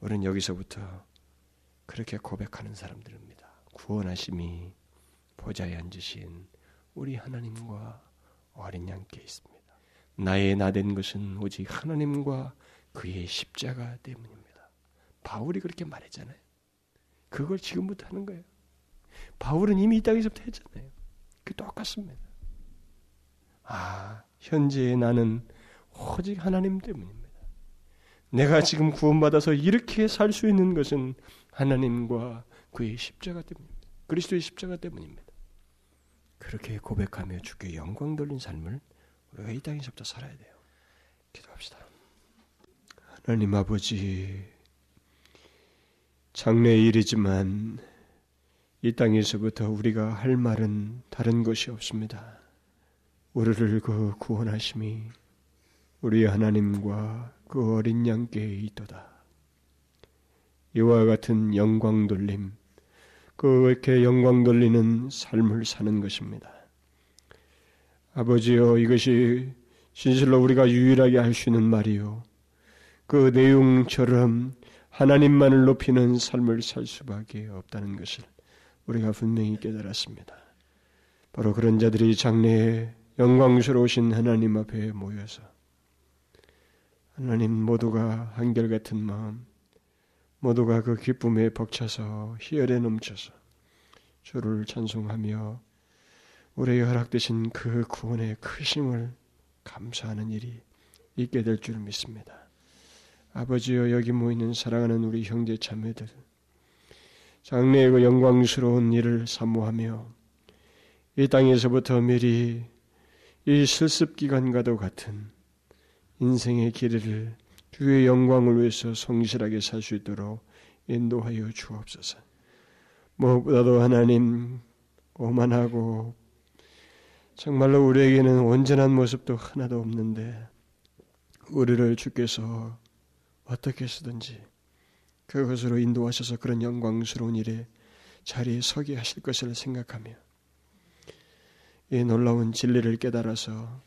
우리는 여기서부터 그렇게 고백하는 사람들입니다. 구원하심이 보좌에 앉으신 우리 하나님과 어린 양께 있습니다. 나의 나 된 것은 오직 하나님과 그의 십자가 때문입니다. 바울이 그렇게 말했잖아요. 그걸 지금부터 하는 거예요. 바울은 이미 이 땅에서부터 했잖아요. 그 똑같습니다. 아, 현재 나는 오직 하나님 때문입니다. 내가 지금 구원받아서 이렇게 살 수 있는 것은 하나님과 그의 십자가 때문입니다. 그리스도의 십자가 때문입니다. 그렇게 고백하며 주께 영광 돌린 삶을 우리가 이 땅에서부터 살아야 돼요. 기도합시다. 하나님 아버지, 장래 일이지만 이 땅에서부터 우리가 할 말은 다른 것이 없습니다. 우리를 그 구원하심이 우리 하나님과 그 어린 양께 있도다. 이와 같은 영광 돌림, 그렇게 영광 돌리는 삶을 사는 것입니다. 아버지여 이것이 진실로 우리가 유일하게 할 수 있는 말이요. 그 내용처럼 하나님만을 높이는 삶을 살 수밖에 없다는 것을 우리가 분명히 깨달았습니다. 바로 그런 자들이 장래에 영광스러우신 하나님 앞에 모여서 하나님 모두가 한결같은 마음, 모두가 그 기쁨에 벅차서 희열에 넘쳐서 주를 찬송하며 우리에게 허락되신 그 구원의 크심을 감사하는 일이 있게 될 줄 믿습니다. 아버지여 여기 모이는 사랑하는 우리 형제 자매들 장래의 그 영광스러운 일을 사모하며 이 땅에서부터 미리 이 실습 기간과도 같은 인생의 길을 주의 영광을 위해서 성실하게 살 수 있도록 인도하여 주옵소서. 무엇보다도 하나님 오만하고 정말로 우리에게는 온전한 모습도 하나도 없는데 우리를 주께서 어떻게 쓰든지 그것으로 인도하셔서 그런 영광스러운 일에 자리에 서게 하실 것을 생각하며 이 놀라운 진리를 깨달아서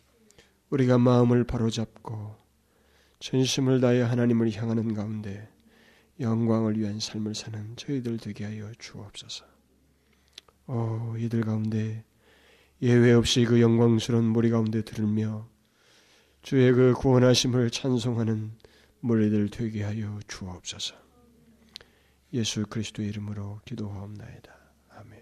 우리가 마음을 바로잡고 전심을 다해 하나님을 향하는 가운데 영광을 위한 삶을 사는 저희들 되게 하여 주옵소서. 오, 이들 가운데 예외 없이 그 영광스러운 무리 가운데 들으며 주의 그 구원하심을 찬송하는 무리들 되게 하여 주옵소서. 예수 그리스도의 이름으로 기도하옵나이다.